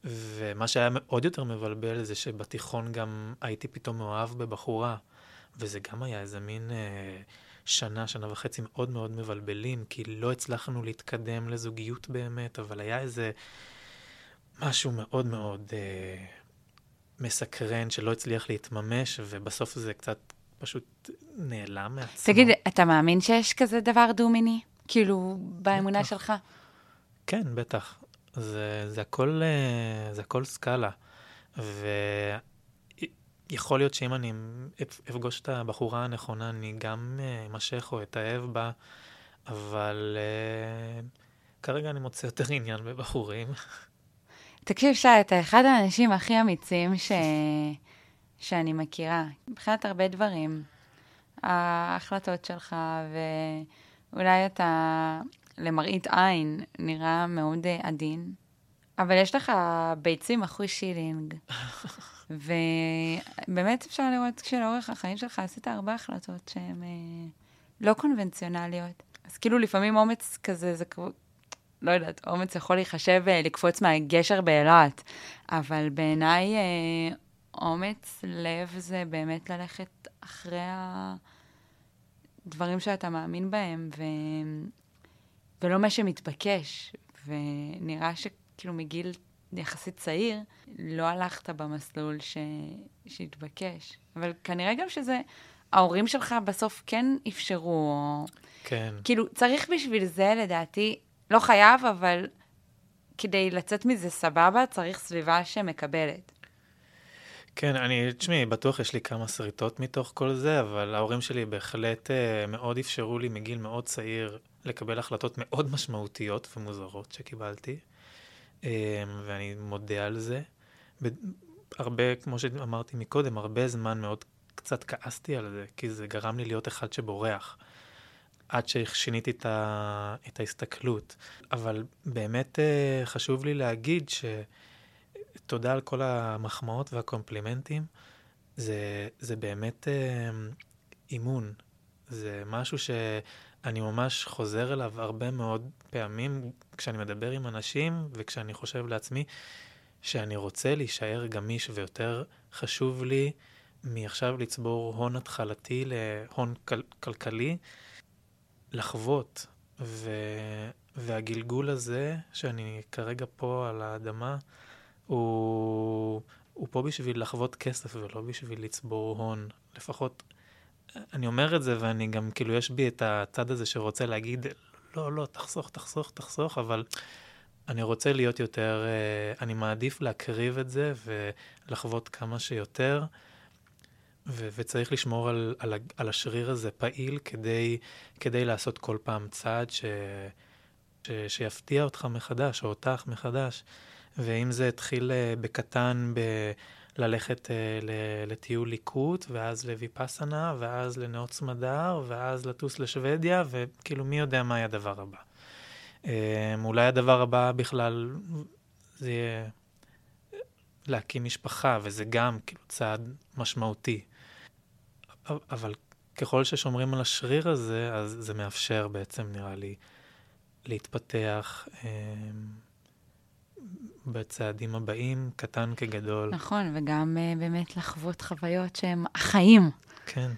ומה שהיה עוד יותר מבלבל זה שבתיכון גם הייתי פתאום מאוהב בבחורה, וזה גם היה איזה מין אה, שנה, שנה וחצי מאוד מאוד מבלבלים, כי לא הצלחנו להתקדם לזוגיות באמת, אבל היה איזה משהו מאוד מאוד אה, מסקרן שלא הצליח להתממש, ובסוף זה קצת פשוט נעלם מעצמו. תגיד, אתה מאמין שיש כזה דבר דו-מיני? כאילו, באמונה בטח. שלך? כן, בטח. זה, זה, הכל, אה, זה הכל סקאלה. ויכול להיות שאם אני אפגוש את הבחורה הנכונה, אני גם אה, אמשך או אתאהב בה, אבל uh, כרגע אני מוצא יותר עניין בבחורים. תקשיב, שי, אתה אחד האנשים הכי אמיצים ש... שאני מכירה. מבחינת הרבה דברים. ההחלטות שלך, ואולי אתה למראית עין נראה מאוד אה, עדין, אבל יש לך ביצים אחרי שילינג. ובאמת אפשר לראות שלאורך החיים שלך עשית הרבה החלטות שהן אה, לא קונבנציונליות. אז כאילו לפעמים אומץ כזה, זה כמו, לא יודעת, אומץ יכול להיחשב אה, לקפוץ מהגשר באילת, אבל בעיניי אה, אומץ לב זה באמת ללכת אחרי הדברים שאתה מאמין בהם, ו... ולא מה שמתבקש. ונראה שכאילו מגיל יחסית צעיר, לא הלכת במסלול ש... שהתבקש. אבל כנראה גם שזה, ההורים שלך בסוף כן אפשרו, או... כן. כאילו, צריך בשביל זה, לדעתי, לא חייב, אבל כדי לצאת מזה סבבה, צריך סביבה שמקבלת. כן, אני, תשמעי, בטוח יש לי כמה שריטות מתוך כל זה, אבל ההורים שלי בהחלט uh, מאוד אפשרו לי מגיל מאוד צעיר לקבל החלטות מאוד משמעותיות ומוזרות שקיבלתי, ואני מודה על זה. הרבה, כמו שאמרתי מקודם, הרבה זמן מאוד קצת כעסתי על זה, כי זה גרם לי להיות אחד שבורח. עד ששיניתי את, ה... את ההסתכלות. אבל באמת uh, חשוב לי להגיד ש... תודה על כל המחמאות והקומפלימנטים. זה, זה באמת אה, אימון. זה משהו שאני ממש חוזר אליו הרבה מאוד פעמים כשאני מדבר עם אנשים וכשאני חושב לעצמי שאני רוצה להישאר גמיש ויותר חשוב לי מעכשיו לצבור הון התחלתי להון כל, כלכלי, לחוות. ו, והגלגול הזה, שאני כרגע פה על האדמה, הוא, הוא פה בשביל לחוות כסף ולא בשביל לצבור הון. לפחות, אני אומר את זה ואני גם, כאילו, יש בי את הצד הזה שרוצה להגיד, לא, לא, תחסוך, תחסוך, תחסוך, אבל אני רוצה להיות יותר, אה, אני מעדיף להקריב את זה ולחוות כמה שיותר. ו- וצריך לשמור על, על, על השריר הזה פעיל כדי, כדי לעשות כל פעם צעד ש- ש- שיפתיע אותך מחדש, או אותך מחדש. ואם זה התחיל אה, בקטן ב... ללכת uh, לטיול ליקוט, ואז לויפאסנה, ואז לנאות סמדר, ואז לטוס לשוודיה, וכאילו מי יודע מה יהיה הדבר הבא. Um, אולי הדבר הבא בכלל זה יהיה להקים משפחה, וזה גם כאילו צעד משמעותי. אבל ככל ששומרים על השריר הזה, אז זה מאפשר בעצם, נראה לי, להתפתח. Um, בצעדים הבאים, קטן כגדול. נכון, וגם uh, באמת לחוות חוויות שהן החיים. כן.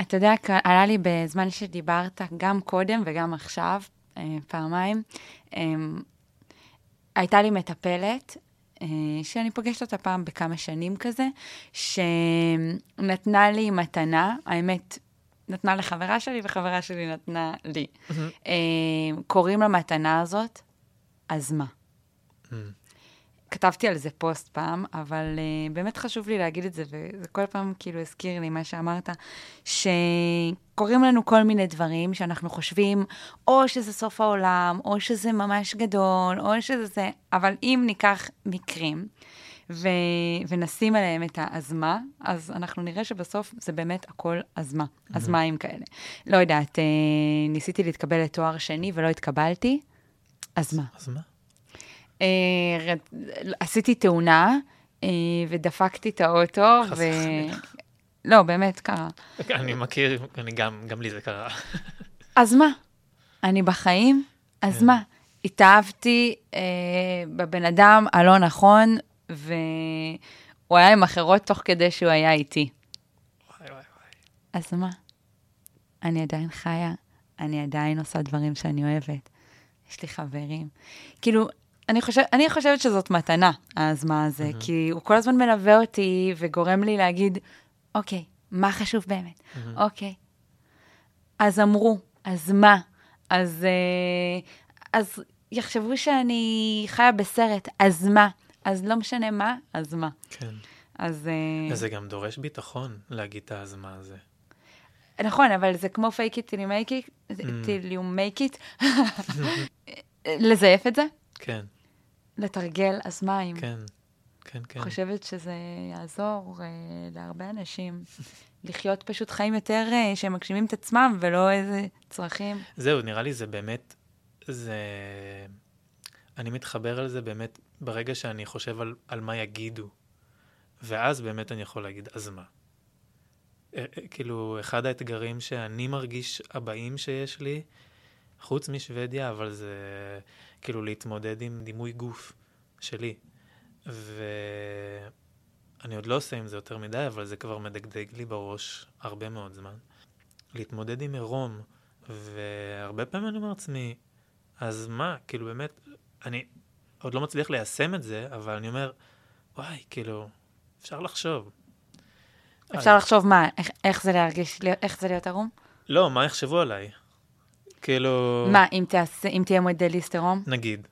אתה יודע, עלה לי בזמן שדיברת, גם קודם וגם עכשיו, uh, פעמיים, um, הייתה לי מטפלת, uh, שאני פוגשת אותה פעם בכמה שנים כזה, שנתנה לי מתנה, האמת, נתנה לחברה שלי, וחברה שלי נתנה לי. אה, קוראים למתנה הזאת, אז מה? Mm. כתבתי על זה פוסט פעם, אבל uh, באמת חשוב לי להגיד את זה, וזה כל פעם כאילו הזכיר לי מה שאמרת, שקורים לנו כל מיני דברים שאנחנו חושבים, או שזה סוף העולם, או שזה ממש גדול, או שזה זה, אבל אם ניקח מקרים, ו- ונשים עליהם את האזמה, אז אנחנו נראה שבסוף זה באמת הכל אזמה, אזמיים כאלה. לא יודעת, אה, ניסיתי להתקבל לתואר שני ולא התקבלתי, אז מה? אז מה? אה, עשיתי תאונה אה, ודפקתי את האוטו, ו... לא, באמת קרה. אני מכיר, אני גם, גם לי זה קרה. אז מה? אני בחיים, אז כן. מה? התאהבתי אה, בבן אדם הלא נכון, והוא היה עם אחרות תוך כדי שהוא היה איתי. וואי וואי וואי. אז מה? אני עדיין חיה, אני עדיין עושה דברים שאני אוהבת. יש לי חברים. כאילו, אני, חושב, אני חושבת שזאת מתנה, האזמה הזה, מהמם. כי הוא כל הזמן מלווה אותי וגורם לי להגיד, אוקיי, מה חשוב באמת? מהמם. אוקיי. אז אמרו, אז מה? אז, אה, אז יחשבו שאני חיה בסרט, אז מה? אז לא משנה מה, אז מה? כן. אז... אה, זה גם דורש ביטחון להגיד את ההזמה הזה. נכון, אבל זה כמו fake it till you make it, Mm. till you make it. לזייף את זה, כן, לתרגל אזמיים. כן, כן, כן. חושבת שזה יעזור אה, להרבה אנשים לחיות פשוט חיים יותר אה, שהם מגשימים את עצמם ולא איזה צרכים. זהו, נראה לי זה באמת, זה... אני מתחבר על זה באמת ברגע שאני חושב על, על מה יגידו, ואז באמת אני יכול להגיד, אז מה? אה, אה, כאילו, אחד האתגרים שאני מרגיש הבאים שיש לי, חוץ משוודיה, אבל זה כאילו להתמודד עם דימוי גוף שלי. ואני עוד לא עושה עם זה יותר מדי, אבל זה כבר מדגדג לי בראש הרבה מאוד זמן. להתמודד עם עירום, והרבה פעמים אני אומר לעצמי, אז מה, כאילו באמת, אני עוד לא מצליח ליישם את זה, אבל אני אומר, וואי, כאילו, אפשר לחשוב. אפשר לחשוב מה, איך, איך זה להרגיש, איך זה להיות ערום? לא, מה יחשבו עליי? כאילו... מה, אם, תעשה, אם תהיה מודליסט עירום? נגיד,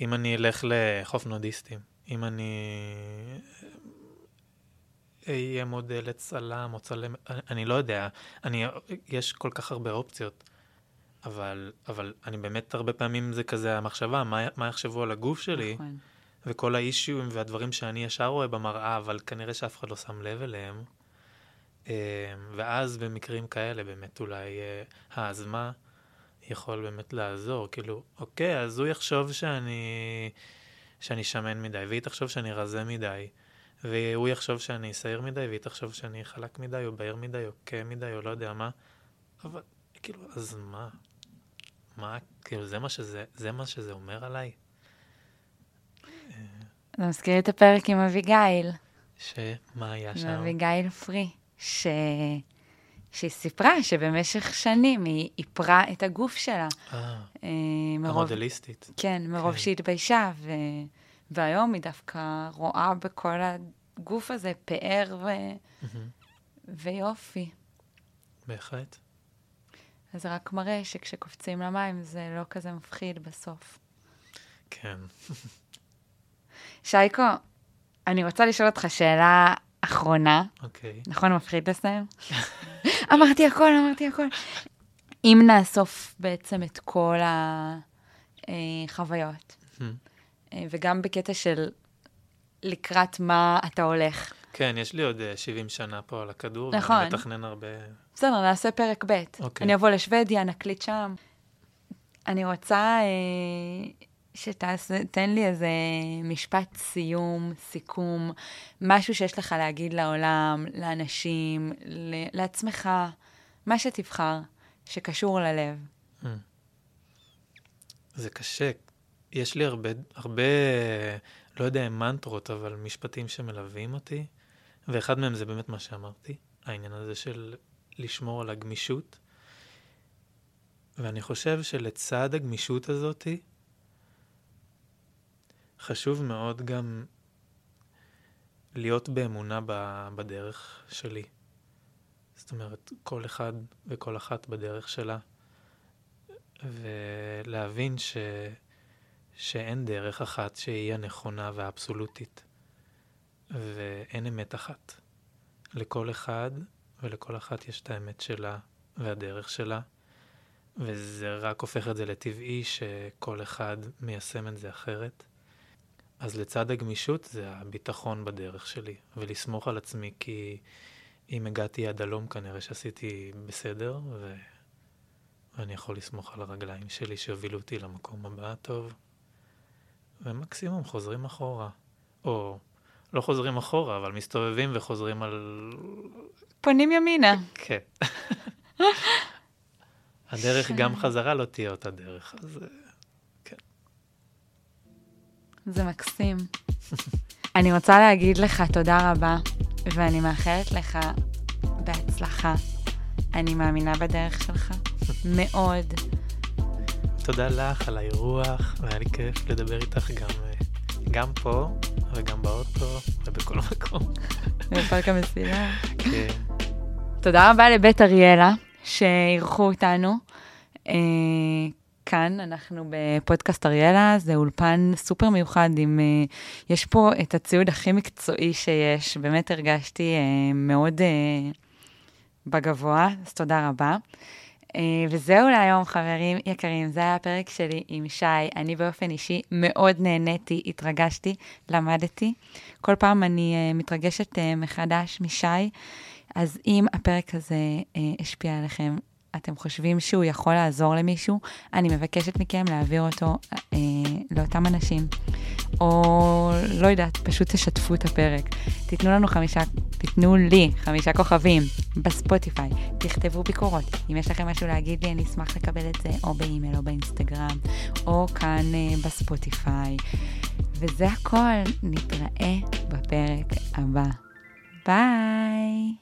אם אני אלך לחוף נודיסטים, אם אני אהיה מודלת צלם או צלם, אני, לא יודע, אני, יש כל כך הרבה אופציות, אבל, אבל אני באמת הרבה פעמים זה כזה המחשבה, מה, מה יחשבו על הגוף שלי, נכון. וכל האישיום והדברים שאני ישר רואה במראה, אבל כנראה שאף אחד לא שם לב אליהם. אה, ואז במקרים כאלה באמת אולי אה, האזמה יכול באמת לעזור. כאילו, אוקיי, אז הוא יחשוב שאני, שאני שמן מדי, והיא תחשוב שאני רזה מדי, והוא יחשוב שאני שעיר מדי, והיא תחשוב שאני חלק מדי, או בהיר מדי, או כהה מדי, או לא יודע מה. אבל כאילו, אז מה? מה, כאילו, זה מה שזה, זה מה שזה אומר עליי? זה מזכיר את הפרק עם אביגיל, שמה היה שם? אביגיל פרי, ש... שהיא סיפרה שבמשך שנים היא איפרה את הגוף שלה. אה, אה, מרוב, המודליסטית. כן, מרוב כן. שהיא התביישה, ו... והיום היא דווקא רואה בכל הגוף הזה פאר ו... ויופי. בהחלט. אז רק מראה שכשקופצים למים זה לא כזה מפחיד בסוף. כן. שייקו, אני רוצה לשאול אותך שאלה אחרונה. אוקיי. נכון, מפחיד לסיים? אמרתי הכל, אמרתי הכל. אם נאסוף בעצם את כל החוויות, מהמם. אה, וגם בקטע של לקראת מה אתה הולך. כן, יש לי עוד אה, 70 שנה פה על הכדור. נכון. ואני מתכנן הרבה... בסדר, נעשה פרק ב'. אוקיי. אני אבוא לשוודיה, נקליט שם. אני רוצה אה, שתתן לי איזה משפט סיום, סיכום, משהו שיש לך להגיד לעולם, לאנשים, לעצמך, מה שתבחר, שקשור ללב. אה. זה קשה. יש לי הרבה, הרבה, לא יודע אם מנטרות, אבל משפטים שמלווים אותי, ואחד מהם זה באמת מה שאמרתי, העניין הזה של לשמור על הגמישות. ואני חושב שלצד הגמישות הזאתי, חשוב מאוד גם להיות באמונה בדרך שלי. זאת אומרת, כל אחד וכל אחת בדרך שלה, ולהבין ש... שאין דרך אחת שהיא הנכונה והאבסולוטית, ואין אמת אחת. לכל אחד ולכל אחת יש את האמת שלה והדרך שלה, וזה רק הופך את זה לטבעי שכל אחד מיישם את זה אחרת. אז לצד הגמישות זה הביטחון בדרך שלי, ולסמוך על עצמי, כי אם הגעתי עד הלום כנראה שעשיתי בסדר, ו... ואני יכול לסמוך על הרגליים שלי שהובילו אותי למקום הבא טוב, ומקסימום חוזרים אחורה. או לא חוזרים אחורה, אבל מסתובבים וחוזרים על... פונים ימינה. כן. הדרך גם חזרה לא תהיה אותה דרך, אז אה. זה מקסים. אני רוצה להגיד לך תודה רבה, ואני מאחלת לך בהצלחה. אני מאמינה בדרך שלך, מאוד. תודה לך על האירוח, והיה לי כיף לדבר איתך גם, אה, גם פה וגם באוטו ובכל מקום. בפארק המסילה. כן. תודה רבה לבית אריאלה, שאירחו אותנו. כאן אנחנו בפודקאסט אריאלה, זה אולפן סופר מיוחד, עם, אה, יש פה את הציוד הכי מקצועי שיש, באמת הרגשתי אה, מאוד אה, בגבוה, אז תודה רבה. וזהו להיום, חברים יקרים, זה היה הפרק שלי עם שי. אני באופן אישי מאוד נהניתי, התרגשתי, למדתי. כל פעם אני מתרגשת מחדש משי, אז אם הפרק הזה השפיע עליכם, אתם חושבים שהוא יכול לעזור למישהו, אני מבקשת מכם להעביר אותו אה, לאותם אנשים, או לא יודעת, פשוט תשתפו את הפרק. תיתנו לנו חמישה, תיתנו לי חמישה כוכבים בספוטיפיי, תכתבו ביקורות. אם יש לכם משהו להגיד לי, אני אשמח לקבל את זה או באימייל או באינסטגרם, או כאן אה, בספוטיפיי. וזה הכל, נתראה בפרק הבא. ביי!